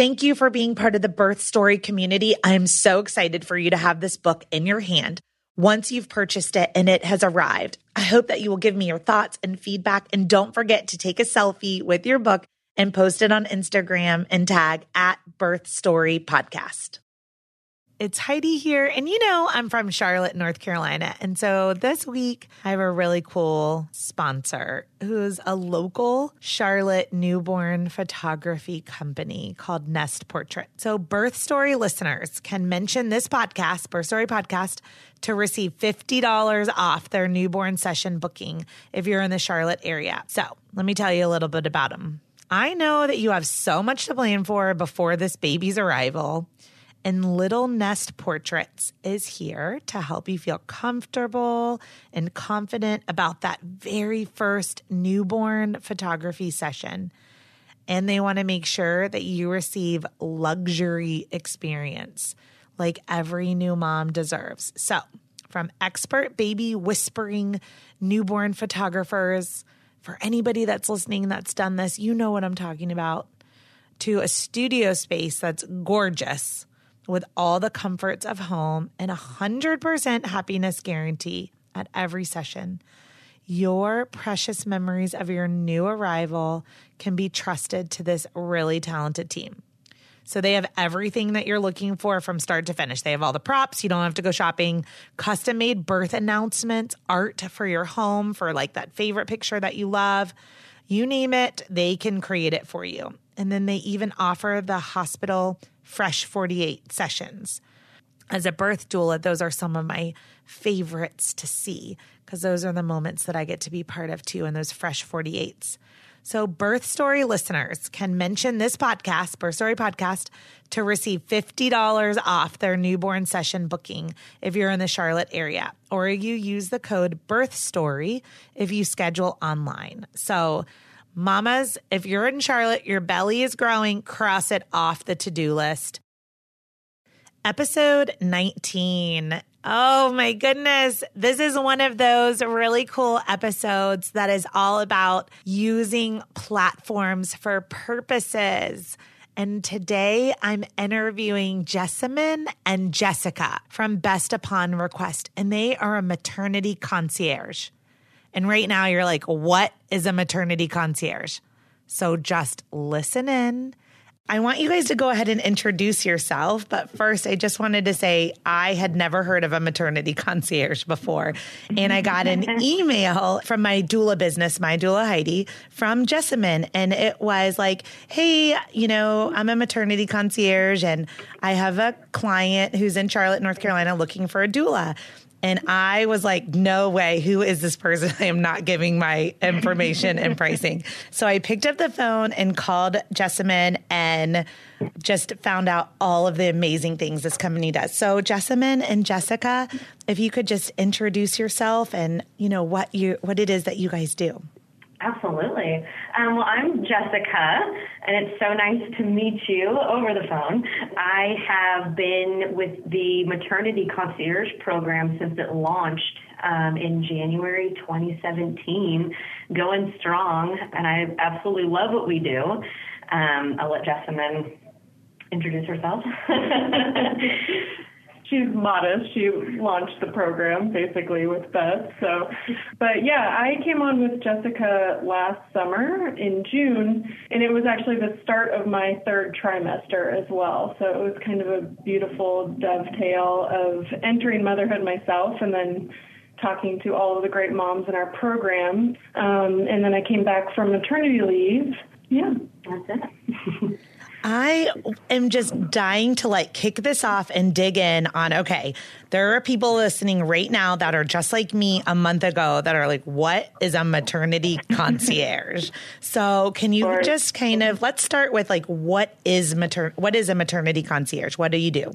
Thank you for being part of the birth story community. I am so excited for you to have this book in your hand once you've purchased it and it has arrived. I hope that you will give me your thoughts and feedback. And don't forget to take a selfie with your book and post it on Instagram and tag at Birth Story Podcast. It's Heidi here. And you know, I'm from Charlotte, North Carolina. And so this week, I have a really cool sponsor who's a local Charlotte newborn photography company called Nest Portrait. So, Birth Story listeners can mention this podcast, Birth Story Podcast, to receive $50 off their newborn session booking if you're in the Charlotte area. So, let me tell you a little bit about them. I know that you have so much to plan for before this baby's arrival. And Little Nest Portraits is here to help you feel comfortable and confident about that very first newborn photography session. And they want to make sure that you receive luxury experience like every new mom deserves. So, from expert baby whispering newborn photographers, for anybody that's listening that's done this, you know what I'm talking about, to a studio space that's gorgeous with all the comforts of home and a 100% happiness guarantee at every session. Your precious memories of your new arrival can be trusted to this really talented team. So they have everything that you're looking for from start to finish. They have all the props. You don't have to go shopping. Custom made birth announcements, art for your home for like that favorite picture that you love. You name it, they can create it for you. And then they even offer the hospital Fresh 48 sessions. As a birth doula, those are some of my favorites to see because those are the moments that I get to be part of too in those Fresh 48s. So, Birth Story listeners can mention this podcast, Birth Story Podcast, to receive $50 off their newborn session booking if you're in the Charlotte area, or you use the code Birth Story if you schedule online. So, Mamas, if you're in Charlotte, your belly is growing, cross it off the to do list. Episode 19. Oh my goodness. This is one of those really cool episodes that is all about using platforms for purposes. And today I'm interviewing Jessamine and Jessica from Best Upon Request, and they are a maternity concierge. And right now you're like, what is a maternity concierge? So just listen in. I want you guys to go ahead and introduce yourself. But first, I just wanted to say I had never heard of a maternity concierge before. And I got an email from my doula business, my doula Heidi, from Jessamine. And it was like, hey, you know, I'm a maternity concierge and I have a client who's in Charlotte, North Carolina looking for a doula. And I was like, no way. Who is this person? I am not giving my information and pricing. So I picked up the phone and called Jessamine and just found out all of the amazing things this company does. So Jessamine and Jessica, if you could just introduce yourself and, you know, what you what it is that you guys do. Absolutely. Um, well, I'm Jessica, and it's so nice to meet you over the phone. I have been with the maternity concierge program since it launched um, in January 2017, going strong, and I absolutely love what we do. Um, I'll let Jessamine introduce herself. she's modest. She launched the program basically with Beth. So, but yeah, I came on with Jessica last summer in June, and it was actually the start of my third trimester as well. So it was kind of a beautiful dovetail of entering motherhood myself and then talking to all of the great moms in our program. Um, and then I came back from maternity leave. Yeah, that's it. I am just dying to like kick this off and dig in on okay, there are people listening right now that are just like me a month ago that are like, what is a maternity concierge? so can you just kind of let's start with like what is mater what is a maternity concierge? What do you do?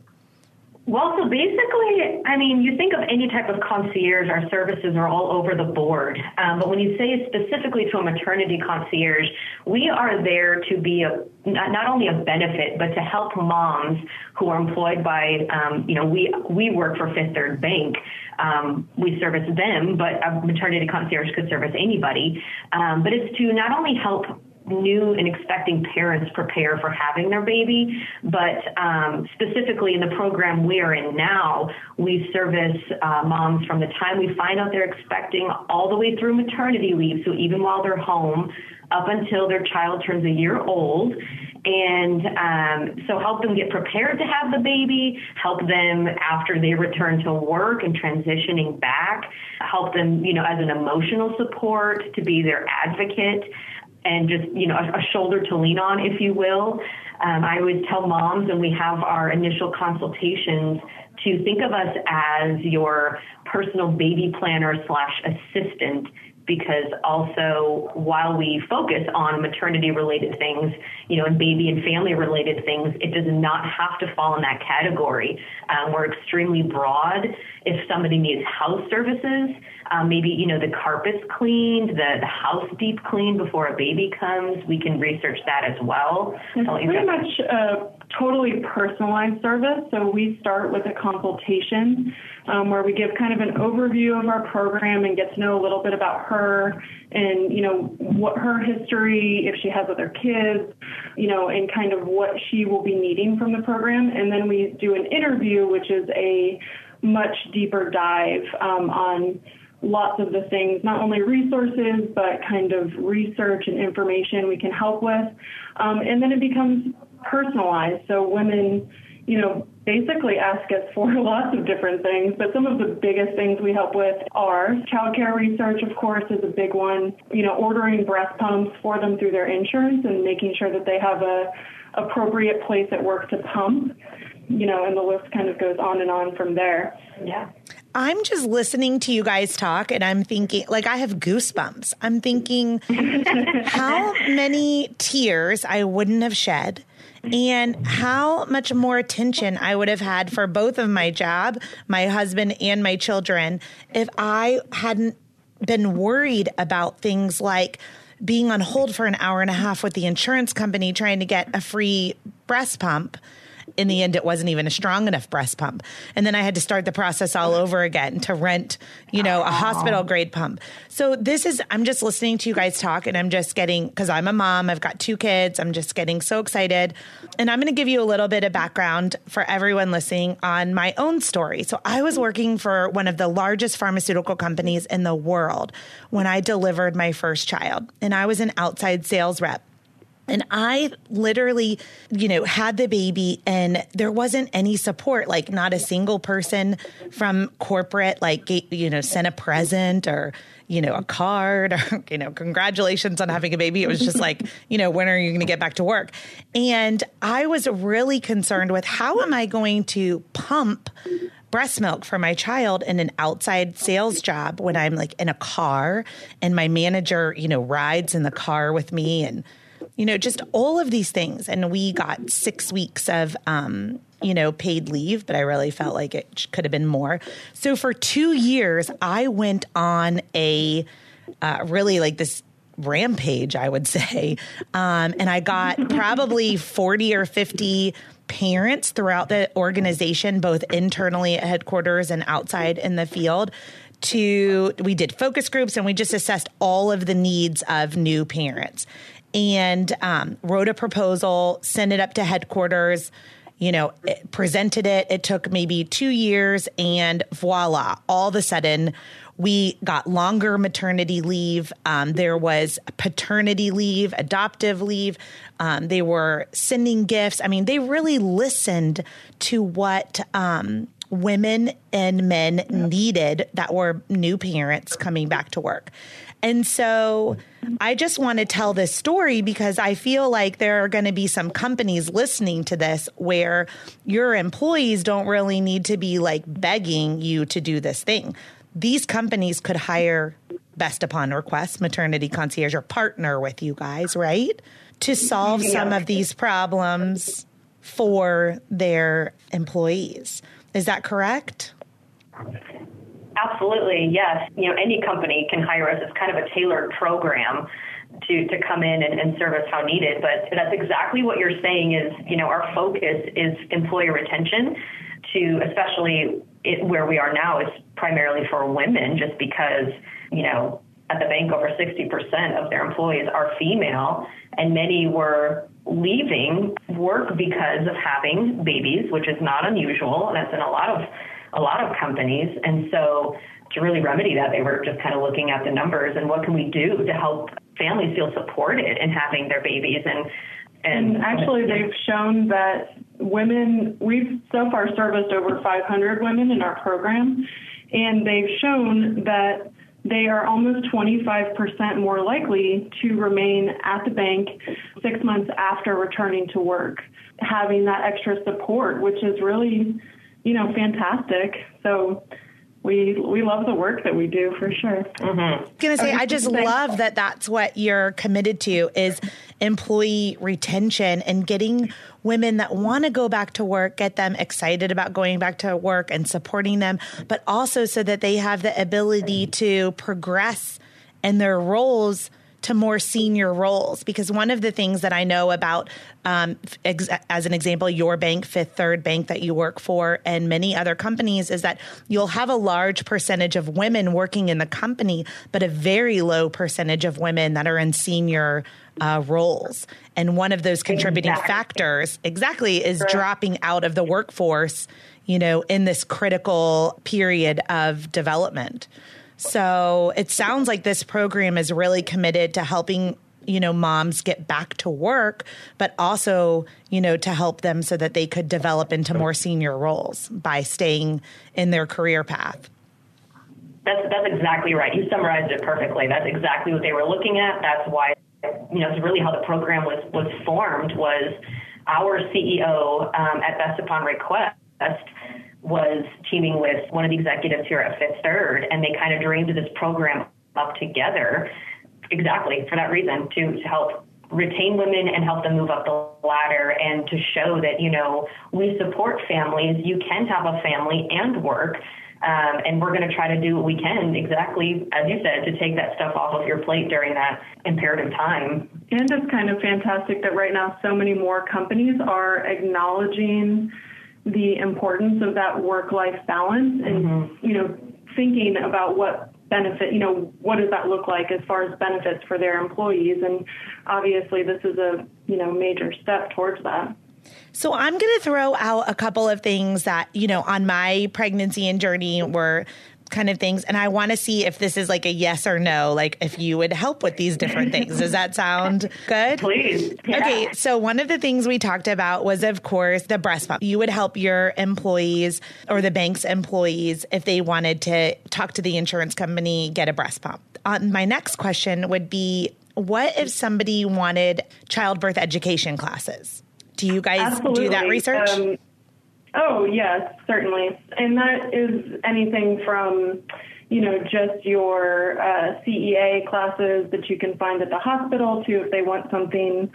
Well, so basically, I mean, you think of any type of concierge, our services are all over the board. Um, but when you say specifically to a maternity concierge, we are there to be a, not, only a benefit, but to help moms who are employed by, um, you know, we, we work for Fifth Third Bank. Um, we service them, but a maternity concierge could service anybody. Um, but it's to not only help new and expecting parents prepare for having their baby. But um, specifically in the program we are in now, we service uh, moms from the time we find out they're expecting all the way through maternity leave. So even while they're home, up until their child turns a year old. And um, so help them get prepared to have the baby, help them after they return to work and transitioning back, help them, you know, as an emotional support to be their advocate and just, you know, a, a shoulder to lean on, if you will. Um, I would tell moms when we have our initial consultations to think of us as your personal baby planner slash assistant because also while we focus on maternity related things, you know, and baby and family related things, it does not have to fall in that category. Um, we're extremely broad. If somebody needs house services, um, maybe, you know, the carpets cleaned, the, the house deep cleaned before a baby comes, we can research that as well. It's pretty much a totally personalized service. So we start with a consultation um, where we give kind of an overview of our program and get to know a little bit about her and, you know, what her history, if she has other kids, you know, and kind of what she will be needing from the program. And then we do an interview, which is a much deeper dive um, on lots of the things, not only resources, but kind of research and information we can help with. Um, and then it becomes personalized. So women, you know, basically ask us for lots of different things, but some of the biggest things we help with are childcare research, of course, is a big one. You know, ordering breast pumps for them through their insurance and making sure that they have a appropriate place at work to pump. You know, and the list kind of goes on and on from there. Yeah. I'm just listening to you guys talk and I'm thinking, like, I have goosebumps. I'm thinking how many tears I wouldn't have shed and how much more attention I would have had for both of my job, my husband, and my children if I hadn't been worried about things like being on hold for an hour and a half with the insurance company trying to get a free breast pump in the end, it wasn't even a strong enough breast pump. And then I had to start the process all over again to rent, you know, a hospital oh. grade pump. So this is, I'm just listening to you guys talk and I'm just getting, cause I'm a mom, I've got two kids, I'm just getting so excited. And I'm going to give you a little bit of background for everyone listening on my own story. So I was working for one of the largest pharmaceutical companies in the world when I delivered my first child and I was an outside sales rep. And I literally, you know, had the baby and there wasn't any support, like not a single person from corporate, like, you know, sent a present or, you know, a card or, you know, congratulations on having a baby. It was just like, you know, when are you going to get back to work? And I was really concerned with how am I going to pump breast milk for my child in an outside sales job when I'm like in a car and my manager, you know, rides in the car with me and, you know, just all of these things. And we got six weeks of, um, you know, paid leave, but I really felt like it could have been more. So for two years, I went on a uh, really like this rampage, I would say. Um, and I got probably 40 or 50 parents throughout the organization, both internally at headquarters and outside in the field. To we did focus groups and we just assessed all of the needs of new parents and um, wrote a proposal, sent it up to headquarters. You know, it, presented it. It took maybe two years, and voila! All of a sudden, we got longer maternity leave. Um, there was paternity leave, adoptive leave. Um, they were sending gifts. I mean, they really listened to what um, women and men needed that were new parents coming back to work. And so I just want to tell this story because I feel like there are going to be some companies listening to this where your employees don't really need to be like begging you to do this thing. These companies could hire best upon request maternity concierge or partner with you guys, right? To solve some of these problems for their employees. Is that correct? Absolutely, yes. You know, any company can hire us. It's kind of a tailored program to, to come in and, and service how needed. But that's exactly what you're saying is, you know, our focus is employee retention to especially it, where we are now is primarily for women just because, you know, at the bank, over 60% of their employees are female, and many were leaving work because of having babies, which is not unusual. And that's in a lot of a lot of companies, and so to really remedy that, they were just kind of looking at the numbers and what can we do to help families feel supported in having their babies and and, and actually they've shown that women we've so far serviced over 500 women in our program. And they've shown that they are almost 25% more likely to remain at the bank six months after returning to work, having that extra support, which is really, you know, fantastic. So we we love the work that we do for sure. Mm-hmm. I'm gonna say I just love that that's what you're committed to is employee retention and getting women that want to go back to work, get them excited about going back to work and supporting them, but also so that they have the ability to progress in their roles to more senior roles because one of the things that I know about, um, ex- as an example, your bank, Fifth Third Bank that you work for, and many other companies, is that you'll have a large percentage of women working in the company, but a very low percentage of women that are in senior uh, roles. And one of those contributing exactly. factors, exactly, is dropping out of the workforce, you know, in this critical period of development. So it sounds like this program is really committed to helping you know moms get back to work but also you know to help them so that they could develop into more senior roles by staying in their career path. That's that's exactly right. You summarized it perfectly. That's exactly what they were looking at. That's why you know it's really how the program was was formed was our ceo um, at best upon request was teaming with one of the executives here at Fifth Third, and they kind of dreamed this program up together exactly for that reason to, to help retain women and help them move up the ladder and to show that, you know, we support families. You can have a family and work. Um, and we're going to try to do what we can, exactly as you said, to take that stuff off of your plate during that imperative time. And it's kind of fantastic that right now so many more companies are acknowledging the importance of that work life balance and mm-hmm. you know thinking about what benefit you know what does that look like as far as benefits for their employees and obviously this is a you know major step towards that so I'm going to throw out a couple of things that, you know, on my pregnancy and journey were kind of things. And I want to see if this is like a yes or no, like if you would help with these different things. Does that sound good? Please. Yeah. Okay. So one of the things we talked about was, of course, the breast pump. You would help your employees or the bank's employees if they wanted to talk to the insurance company, get a breast pump. Uh, my next question would be what if somebody wanted childbirth education classes? Do you guys Absolutely. do that research? Um, Oh, yes, certainly. And that is anything from, you know, just your uh, CEA classes that you can find at the hospital to if they want something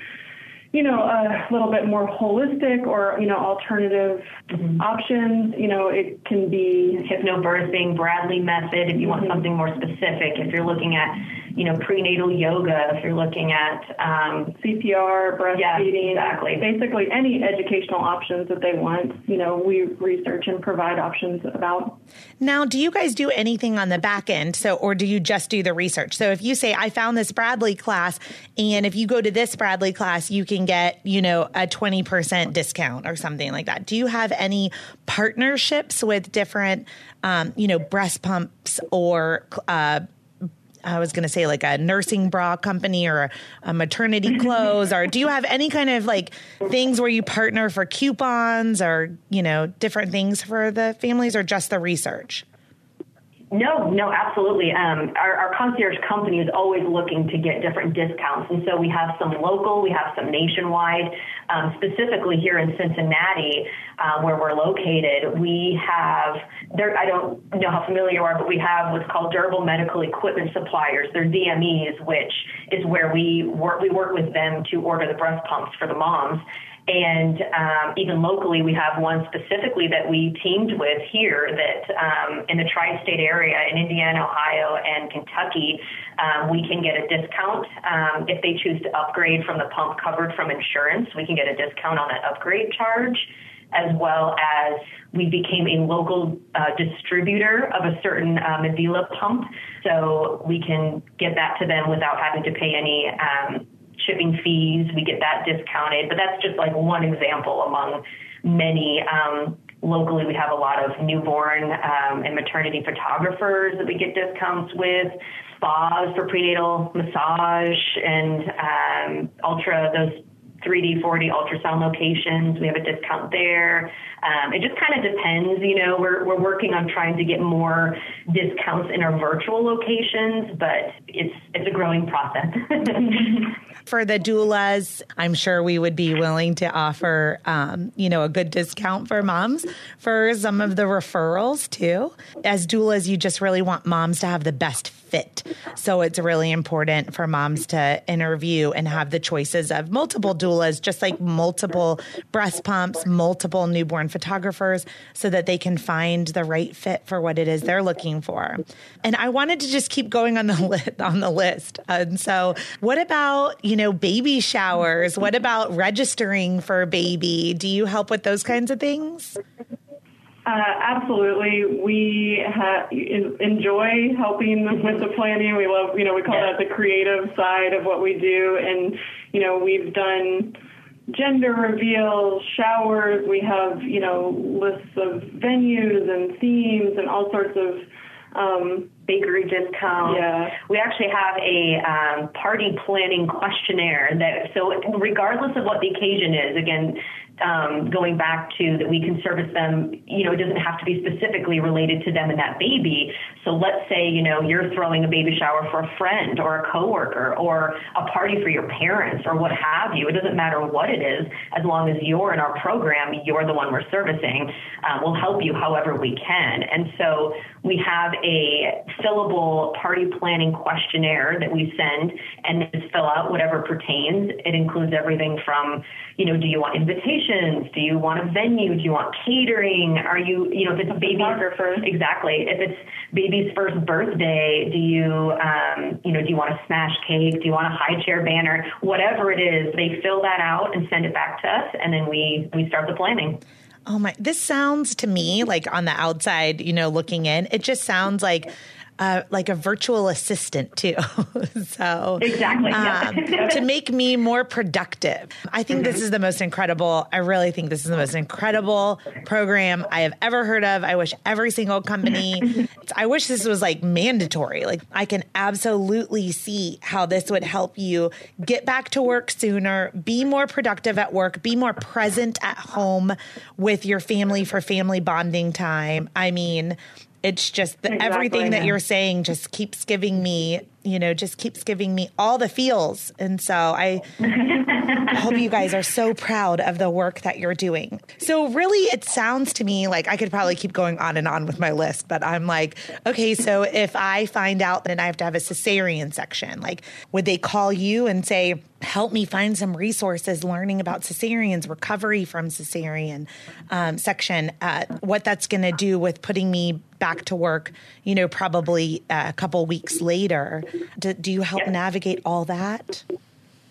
you know, a little bit more holistic or, you know, alternative mm-hmm. options. You know, it can be hypnobirthing, Bradley method, if you want mm-hmm. something more specific. If you're looking at, you know, prenatal yoga, if you're looking at um, CPR, breastfeeding, yes, exactly. basically any educational options that they want, you know, we research and provide options about. Now, do you guys do anything on the back end? So, or do you just do the research? So if you say, I found this Bradley class, and if you go to this Bradley class, you can can get, you know, a 20% discount or something like that. Do you have any partnerships with different, um, you know, breast pumps or, uh, I was going to say like a nursing bra company or a, a maternity clothes, or do you have any kind of like things where you partner for coupons or, you know, different things for the families or just the research? No, no, absolutely. Um, our, our, concierge company is always looking to get different discounts, and so we have some local, we have some nationwide. Um, specifically here in Cincinnati, uh, where we're located, we have there. I don't know how familiar you are, but we have what's called durable medical equipment suppliers. They're DMEs, which is where we work. We work with them to order the breast pumps for the moms. And um, even locally, we have one specifically that we teamed with here that um, in the tri state area in Indiana, Ohio, and Kentucky, um, we can get a discount. Um, if they choose to upgrade from the pump covered from insurance, we can get a discount on that upgrade charge. as well as we became a local uh, distributor of a certain uh, Medela pump, so we can get that to them without having to pay any um, shipping fees. We get that discounted, but that's just like one example among many. Um, locally, we have a lot of newborn um, and maternity photographers that we get discounts with spas for prenatal massage and um, ultra those 3D, 4D ultrasound locations. We have a discount there. Um, it just kind of depends. You know, we're, we're working on trying to get more discounts in our virtual locations, but it's, it's a growing process. For the doulas, I'm sure we would be willing to offer, um, you know, a good discount for moms for some of the referrals too. As doulas, you just really want moms to have the best fit. So it's really important for moms to interview and have the choices of multiple doulas, just like multiple breast pumps, multiple newborn photographers, so that they can find the right fit for what it is they're looking for. And I wanted to just keep going on the on the list. And so, what about you know baby showers? What about registering for a baby? Do you help with those kinds of things? Uh, absolutely. We ha- enjoy helping with the planning. We love, you know, we call that the creative side of what we do. And, you know, we've done gender reveals, showers. We have, you know, lists of venues and themes and all sorts of um, bakery discounts. Yeah. We actually have a um, party planning questionnaire that, so regardless of what the occasion is, again, um, going back to that we can service them, you know, it doesn't have to be specifically related to them and that baby. So let's say, you know, you're throwing a baby shower for a friend or a coworker or a party for your parents or what have you. It doesn't matter what it is, as long as you're in our program, you're the one we're servicing. Um, we'll help you however we can. And so we have a fillable party planning questionnaire that we send and just fill out whatever pertains. It includes everything from, you know, do you want invitations? Do you want a venue? Do you want catering? Are you, you know, if it's a baby, exactly. If it's baby's first birthday, do you, um, you know, do you want a smash cake? Do you want a high chair banner? Whatever it is, they fill that out and send it back to us, and then we we start the planning. Oh my, this sounds to me like on the outside, you know, looking in, it just sounds like uh, like a virtual assistant too. so exactly um, to make me more productive. I think mm-hmm. this is the most incredible. I really think this is the most incredible program I have ever heard of. I wish every single company. I wish this was like mandatory. Like I can absolutely see how this would help you get back to work sooner, be more productive at work, be more present at home with your family for family bonding time. I mean, it's just the, exactly, everything that you're saying just keeps giving me, you know, just keeps giving me all the feels. And so I hope you guys are so proud of the work that you're doing. So really it sounds to me like I could probably keep going on and on with my list, but I'm like, okay, so if I find out that I have to have a cesarean section, like would they call you and say, help me find some resources learning about cesareans, recovery from cesarean um, section, uh, what that's going to do with putting me back to work, you know, probably a couple weeks later. Do, do you help navigate all that?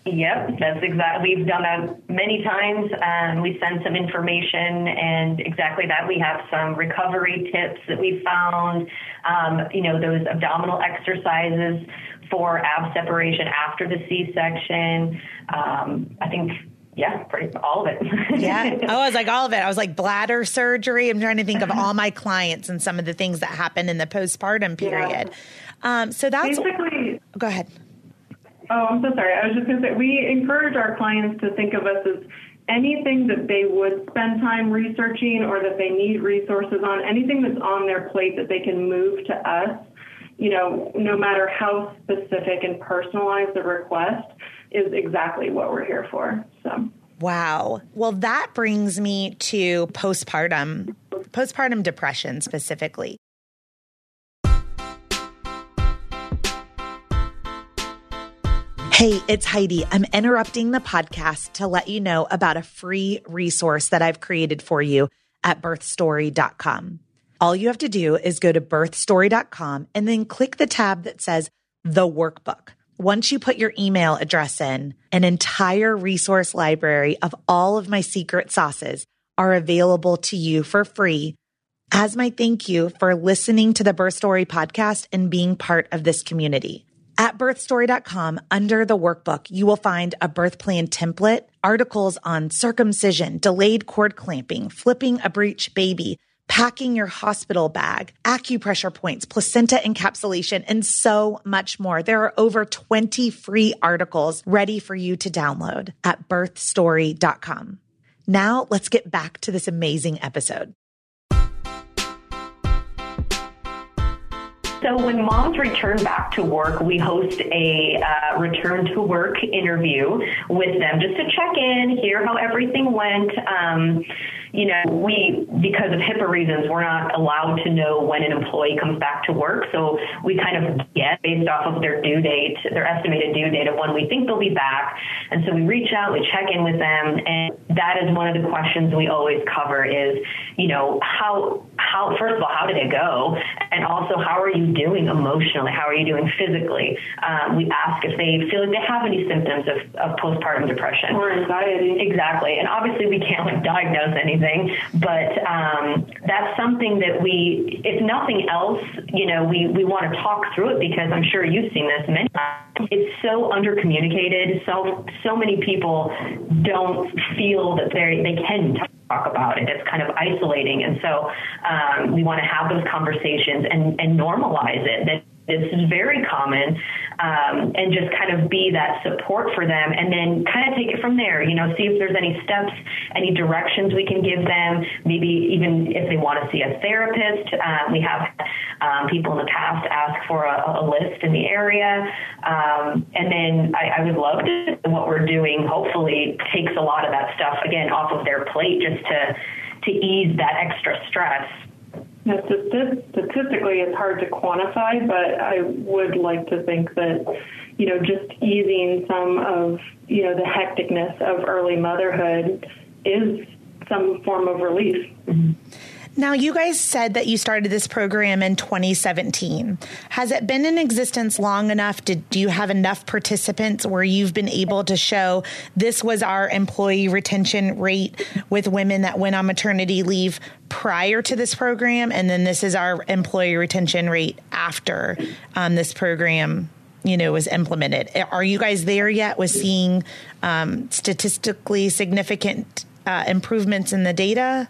Yep, that's exactly. We've done that many times. Um, we send some information, and exactly that. We have some recovery tips that we found. Um, you know, those abdominal exercises for ab separation after the C-section. Um, I think yeah, pretty all of it. yeah. Oh, I was like all of it. I was like bladder surgery. I'm trying to think of all my clients and some of the things that happen in the postpartum period. Yeah. Um, so that's basically. Go ahead. Oh, I'm so sorry. I was just going to say we encourage our clients to think of us as anything that they would spend time researching or that they need resources on, anything that's on their plate that they can move to us you know, no matter how specific and personalized the request, is exactly what we're here for. So. Wow. Well, that brings me to postpartum, postpartum depression specifically. Hey, it's Heidi. I'm interrupting the podcast to let you know about a free resource that I've created for you at birthstory.com. All you have to do is go to birthstory.com and then click the tab that says the workbook. Once you put your email address in, an entire resource library of all of my secret sauces are available to you for free as my thank you for listening to the Birth Story podcast and being part of this community. At birthstory.com, under the workbook, you will find a birth plan template, articles on circumcision, delayed cord clamping, flipping a breech baby, packing your hospital bag, acupressure points, placenta encapsulation, and so much more. There are over 20 free articles ready for you to download at birthstory.com. Now let's get back to this amazing episode. So when moms return back to work, we host a uh, return to work interview with them just to check in, hear how everything went. Um, you know, we, because of HIPAA reasons, we're not allowed to know when an employee comes back to work. So we kind of get based off of their due date, their estimated due date of when we think they'll be back. And so we reach out, we check in with them. And that is one of the questions we always cover is, you know, how, how, first of all, how did it go? And also, how are you doing emotionally? How are you doing physically? Um, we ask if they feel like they have any symptoms of, of postpartum depression or anxiety. Exactly. And obviously, we can't like diagnose anything anything, but um, that's something that we, if nothing else, you know, we, we want to talk through it because I'm sure you've seen this many times. It's so undercommunicated. So so many people don't feel that they they can talk about it. It's kind of isolating, and so um, we want to have those conversations and and normalize it. That this is very common, um, and just kind of be that support for them, and then kind of take it from there. You know, see if there's any steps, any directions we can give them. Maybe even if they want to see a therapist, uh, we have um, people in the past ask for a, a list in the area, um, and then I, I would love to what we're doing. Hopefully, takes a lot of that stuff again off of their plate, just to to ease that extra stress statistically, it's hard to quantify, but I would like to think that, you know, just easing some of, you know, the hecticness of early motherhood is some form of relief. Mm-hmm. Now, you guys said that you started this program in 2017. Has it been in existence long enough? Do you have enough participants where you've been able to show this was our employee retention rate with women that went on maternity leave prior to this program? And then this is our employee retention rate after um, this program you know was implemented are you guys there yet with seeing um, statistically significant uh, improvements in the data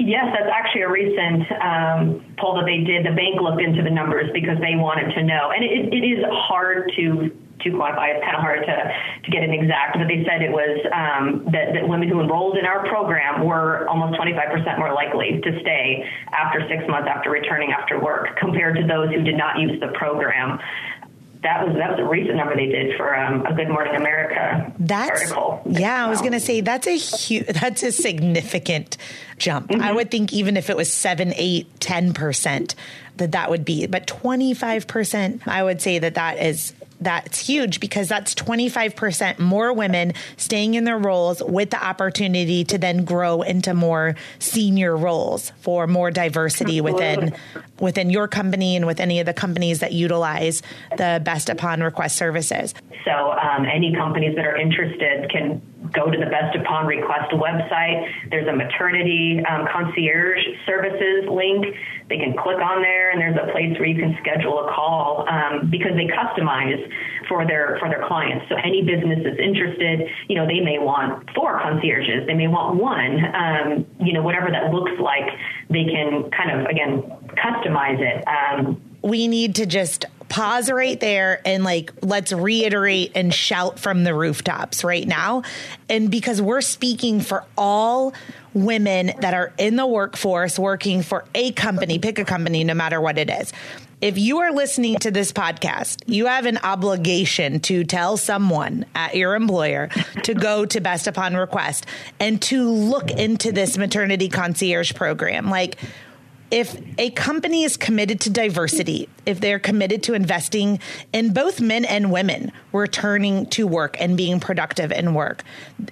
Yes, that's actually a recent um, poll that they did. The bank looked into the numbers because they wanted to know, and it, it is hard to to quantify. It's kind of hard to to get an exact, but they said it was um, that, that women who enrolled in our program were almost 25% more likely to stay after six months after returning after work compared to those who did not use the program that was that was a recent number they did for um, a Good Morning America that's, article. Yeah, I was going to say that's a huge, that's a significant jump. Mm-hmm. I would think even if it was seven, eight, ten percent, that that would be, but twenty five percent, I would say that that is that's huge because that's 25% more women staying in their roles with the opportunity to then grow into more senior roles for more diversity within within your company and with any of the companies that utilize the best upon request services. So um, any companies that are interested can go to the Best Upon Request website. There's a maternity um, concierge services link. They can click on there, and there's a place where you can schedule a call um, because they customize for their for their clients. So any business that's interested, you know, they may want four concierges, they may want one. Um, you know, whatever that looks like, they can kind of again customize it. Um, we need to just pause right there and like let's reiterate and shout from the rooftops right now. And because we're speaking for all women that are in the workforce working for a company, pick a company, no matter what it is. If you are listening to this podcast, you have an obligation to tell someone at your employer to go to Best Upon Request and to look into this maternity concierge program. Like, if a company is committed to diversity, if they're committed to investing in both men and women returning to work and being productive in work,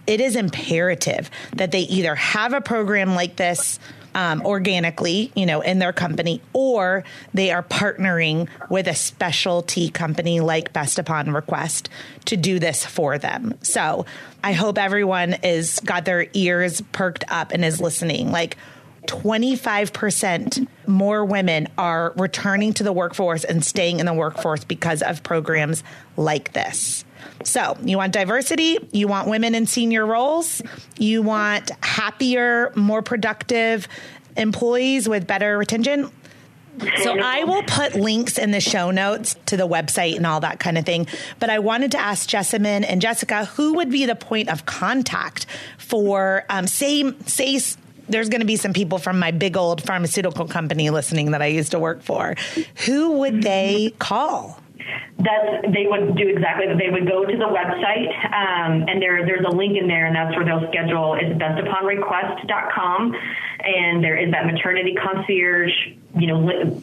it is imperative that they either have a program like this um, organically, you know, in their company, or they are partnering with a specialty company like Best Upon Request to do this for them. So I hope everyone is got their ears perked up and is listening. Like 25% more women are returning to the workforce and staying in the workforce because of programs like this. So, you want diversity, you want women in senior roles, you want happier, more productive employees with better retention. So I will put links in the show notes to the website and all that kind of thing. But I wanted to ask Jessamine and Jessica, who would be the point of contact for, um, say, say there's going to be some people from my big old pharmaceutical company listening that I used to work for. Who would they call? That they would do exactly that. They would go to the website, um, and there there's a link in there, and that's where they'll schedule. It's bestuponrequest.com, and there is that maternity concierge, you know,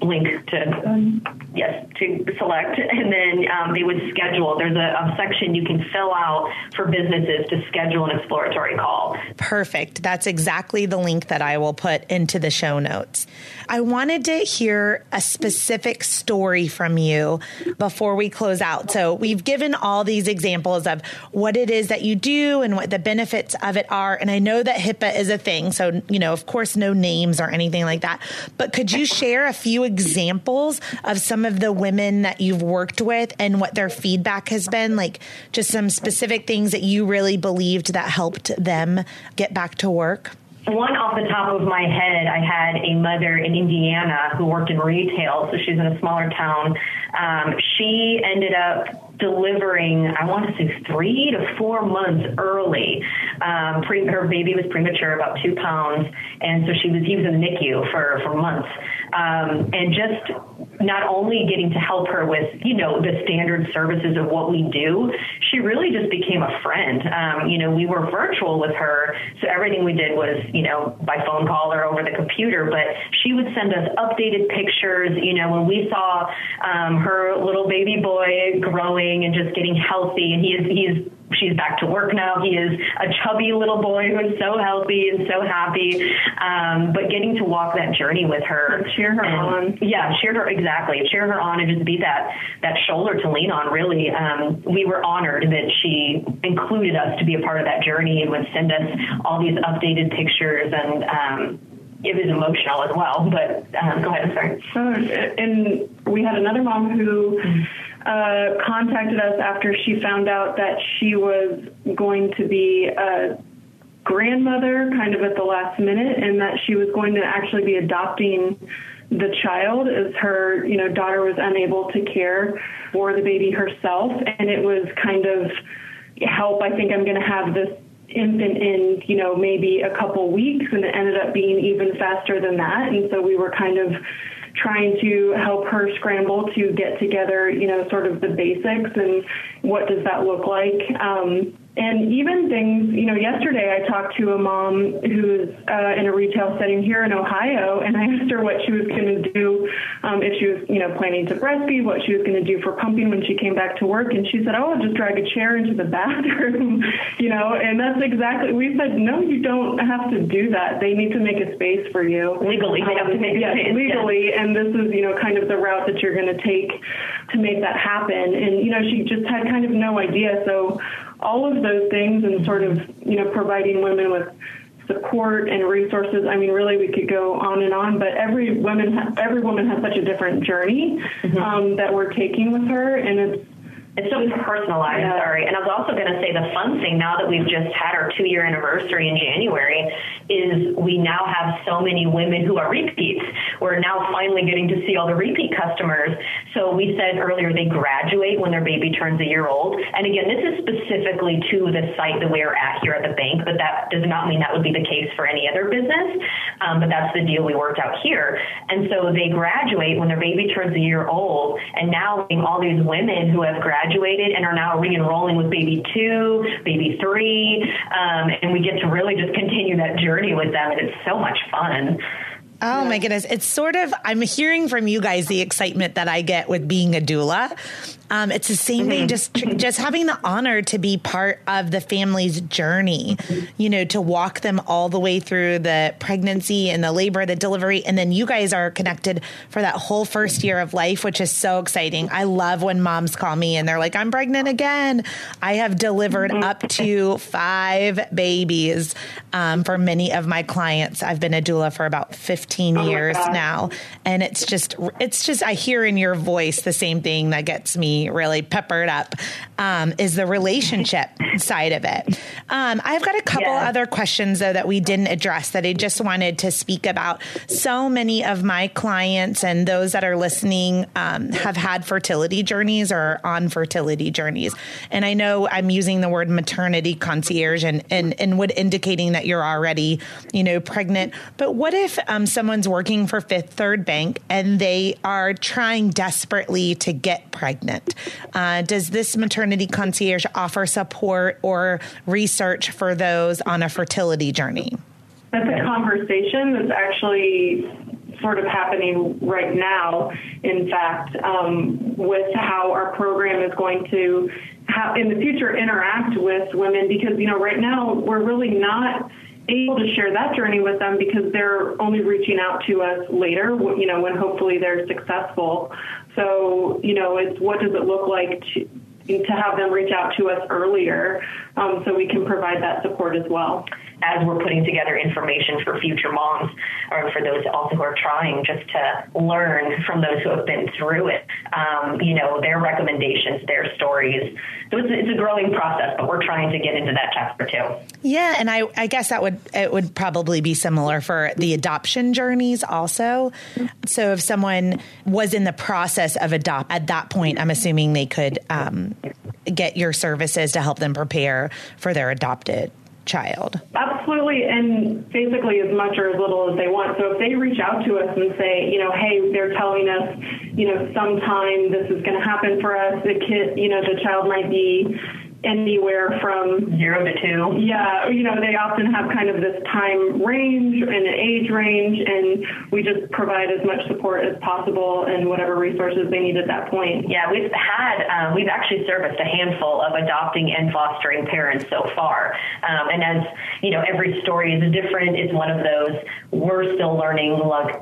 link to yes to select and then um, they would schedule. There's a, a, section you can fill out for businesses to schedule an exploratory call. Perfect. That's exactly the link that i will put into the show notes. I wanted to hear a specific story from you before we close out. So we've given all these examples of what it is that you do and what the benefits of it are. And i know that hipaa is a thing so you know of course no names or anything like that. But could you share a few examples of some of the women that you've worked with and what their feedback has been? Like just some specific things that you really believed that helped them get back to work? One off the top of my head, I had a mother in Indiana who worked in retail, so she's in a smaller town. Um, she ended up delivering, I want to say three to four months early. Um, pre- her baby was premature, about two pounds, and so she was using the NICU for for months. Um, and just not only getting to help her with you know the standard services of what we do, she really just became a friend. Um, you know, we were virtual with her, so everything we did was you know by phone call or over the computer. But she would send us updated pictures. You know, when we saw um, her little baby boy growing and just getting healthy. And he is he is she's back to work now. He is a chubby little boy who is so healthy and so happy. Um, but getting to walk that journey with her, and cheer her and, on, yeah, cheer her exactly, cheer her on, and just be that that shoulder to lean on. Really, um, we were honored that she included us to be a part of that journey and would send us all these updated pictures and. Um, it was emotional as well, but um, go ahead. I'm sorry. Oh, and we had another mom who uh, contacted us after she found out that she was going to be a grandmother kind of at the last minute and that she was going to actually be adopting the child as her you know daughter was unable to care for the baby herself. And it was kind of help i think i'm going to have this infant in you know maybe a couple weeks. And it ended up being even faster than that. And so we were kind of trying to help her scramble to get together, you know, sort of the basics and what does that look like. Um, and even things, you know, yesterday I talked to a mom who's uh, in a retail setting here in Ohio, and I asked her what she was going to do um, if she was, you know, planning to breastfeed, what she was going to do for pumping when she came back to work. And she said, "Oh, I'll just drag a chair into the bathroom," you know. And that's exactly we said, "No, you don't have to do that. They need to make a space for you legally. They have to make yes, space legally, and this is, you know, kind of the route that you're going to take to make that happen." And you know, she just had kind of no idea, so all of those things and sort of, you know, providing women with support and resources. I mean, really, we could go on and on, but every woman, every woman has such a different journey mm-hmm. um, that we're taking with her, and it's it's so personalized, yeah. sorry. And I was also going to say the fun thing now that we've just had our two year anniversary in January is we now have so many women who are repeats. We're now finally getting to see all the repeat customers. So we said earlier they graduate when their baby turns a year old. And again, this is specifically to the site that we're at here at the bank, but that does not mean that would be the case for any other business. Um, but that's the deal we worked out here. And so they graduate when their baby turns a year old. And now all these women who have graduated graduated and are now re-enrolling with baby two, baby three, um, and we get to really just continue that journey with them, and it's so much fun. Oh yeah. my goodness. It's sort of, I'm hearing from you guys the excitement that I get with being a doula. Um, it's the same mm-hmm. thing, just just having the honor to be part of the family's journey, you know, to walk them all the way through the pregnancy and the labor, the delivery, and then you guys are connected for that whole first year of life, which is so exciting. I love when moms call me and they're like, "I'm pregnant again." I have delivered mm-hmm. up to five babies um, for many of my clients. I've been a doula for about 15 oh years now, and it's just it's just I hear in your voice the same thing that gets me really peppered up um, is the relationship side of it. Um, I've got a couple yeah. other questions though that we didn't address that I just wanted to speak about. So many of my clients and those that are listening um, have had fertility journeys or on fertility journeys, and I know I'm using the word maternity concierge and and and would indicating that you're already you know pregnant. But what if um, someone's working for Fifth Third Bank and they are trying desperately to get pregnant? Uh, does this maternity concierge offer support or research for those on a fertility journey? That's a conversation that's actually sort of happening right now, in fact, um, with how our program is going to in the future interact with women because, you know, right now we're really not able to share that journey with them because they're only reaching out to us later, you know, when hopefully they're successful. So, you know, it's what does it look like to, to have them reach out to us earlier um, so we can provide that support as well as we're putting together information for future moms or for those also who are trying just to learn from those who have been through it, um, you know, their recommendations, their stories. So it's, it's, a growing process, but we're trying to get into that chapter too. Yeah, and I, I guess that would it would probably be similar for the adoption journeys also. So if someone was in the process of adopt at that point, I'm assuming they could um, get your services to help them prepare for their adopted child? Absolutely, and basically as much or as little as they want. So if they reach out to us and say, you know, hey, they're telling us, you know, sometime this is going to happen for us, the kid, you know, the child might be anywhere from zero to two. Yeah, you know, they often have kind of this time range and an age range, and we just provide as much support as possible and whatever resources they need at that point. Yeah, we've had, um, we've actually serviced a handful of adopting and fostering parents so far. Um, and as, you know, every story is different. It's one of those, we're still learning, like,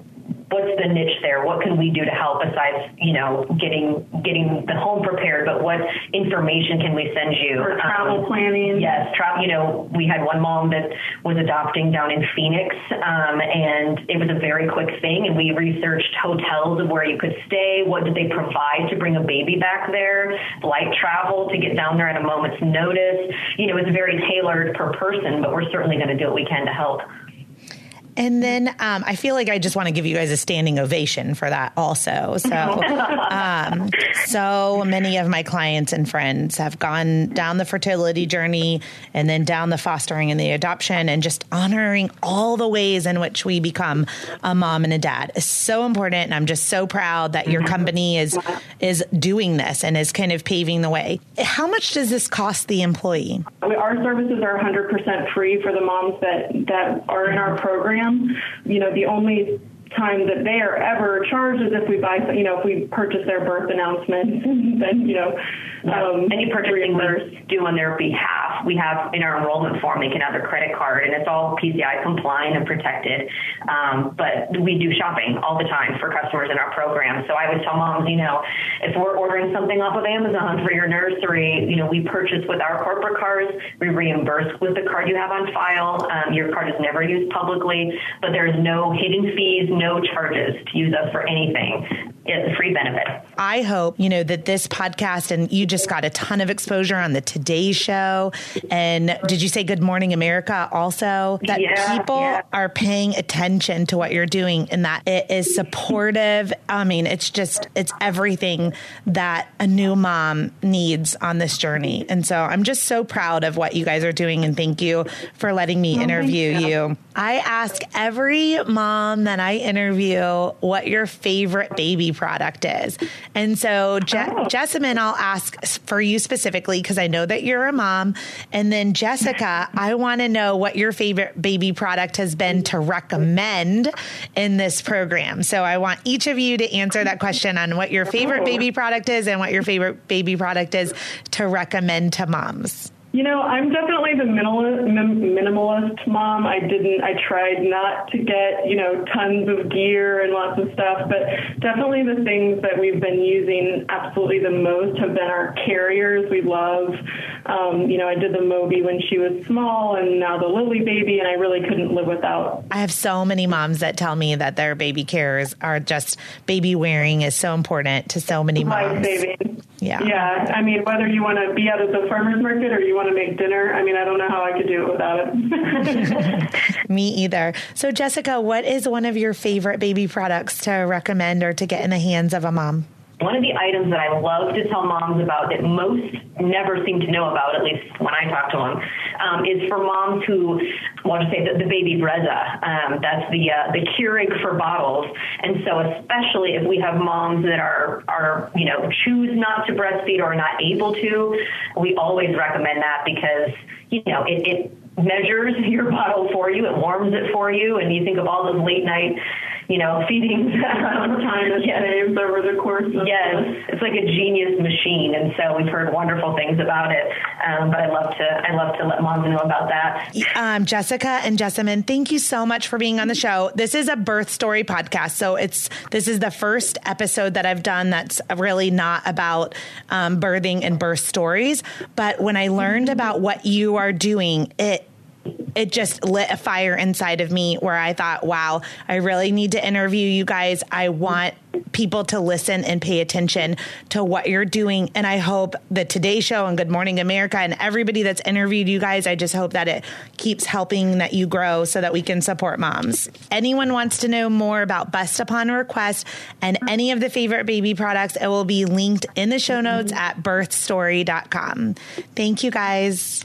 what's the niche there? What can we do to help besides, you know, getting getting the home prepared? But what information can we send you? For travel um, planning. Yes, travel. You know, we had one mom that was adopting down in Phoenix, um, and it was a very quick thing. And we researched hotels of where you could stay. What did they provide to bring a baby back there? Light travel to get down there at a moment's notice. You know, it's very tailored per person, but we're certainly going to do what we can to help. And then um, I feel like I just want to give you guys a standing ovation for that also. So, um, so many of my clients and friends have gone down the fertility journey and then down the fostering and the adoption and just honoring all the ways in which we become a mom and a dad is so important. And I'm just so proud that your company is is doing this and is kind of paving the way. How much does this cost the employee? Our services are 100% free for the moms that that are in our program program. You know, the only time that they are ever charged is if we buy, you know, if we purchase their birth announcements, then, you know, um, any purchasing we do on their behalf. We have in our enrollment form, they can have their credit card and it's all PCI compliant and protected. Um, but we do shopping all the time for customers in our program. So I would tell moms, you know, if we're ordering something off of Amazon for your nursery, you know, we purchase with our corporate cards, we reimburse with the card you have on file. Um, your card is never used publicly, but there's no hidden fees, no charges to use us for anything. It's a free benefit. I hope, you know, that this podcast and you just got a ton of exposure on the Today Show. And did you say Good Morning America also? That yeah, people yeah. are paying attention to what you're doing and that it is supportive. I mean, it's just, it's everything that a new mom needs on this journey. And so I'm just so proud of what you guys are doing. And thank you for letting me oh, interview you. I ask every mom that I interview what your favorite baby product is. And so, Je- oh. Jessamine, I'll ask for you specifically because I know that you're a mom. And then, Jessica, I want to know what your favorite baby product has been to recommend in this program. So, I want each of you to answer that question on what your favorite oh. baby product is and what your favorite baby product is to recommend to moms. You know, I'm definitely the minimalist mom. I didn't, I tried not to get, you know, tons of gear and lots of stuff, but definitely the things that we've been using absolutely the most have been our carriers. We love, um, you know, I did the Moby when she was small and now the Lillebaby, and I really couldn't live without. I have so many moms that tell me that their baby carriers are just baby wearing is so important to so many moms. Life saving. Yeah. Yeah. I mean, whether you want to be out at the farmer's market or you want to make dinner, I mean, I don't know how I could do it without it. Me either. So, Jessica, what is one of your favorite baby products to recommend or to get in the hands of a mom? One of the items that I love to tell moms about that most never seem to know about, at least when I talk to them, um, is for moms who want to say the, the baby Brezza. Um, that's the uh, the Keurig for bottles. And so, especially if we have moms that are are you know choose not to breastfeed or are not able to, we always recommend that because you know it, it measures your bottle for you, it warms it for you, and you think of all those late night you know, feedings. time that yes. saves over the course of Yes, it's like a genius machine, and so we've heard wonderful things about it. Um, but I love to I love to let moms know about that. Um, Jessica and Jessamine, thank you so much for being on the show. This is a birth story podcast, so it's this is the first episode that I've done that's really not about um, birthing and birth stories. But when I learned about what you are doing, it it just lit a fire inside of me where I thought, wow, I really need to interview you guys. I want people to listen and pay attention to what you're doing. And I hope the Today Show and Good Morning America and everybody that's interviewed you guys, I just hope that it keeps helping that you grow so that we can support moms. Anyone wants to know more about Bump Upon Request and any of the favorite baby products, it will be linked in the show notes at birthstory.com. Thank you guys.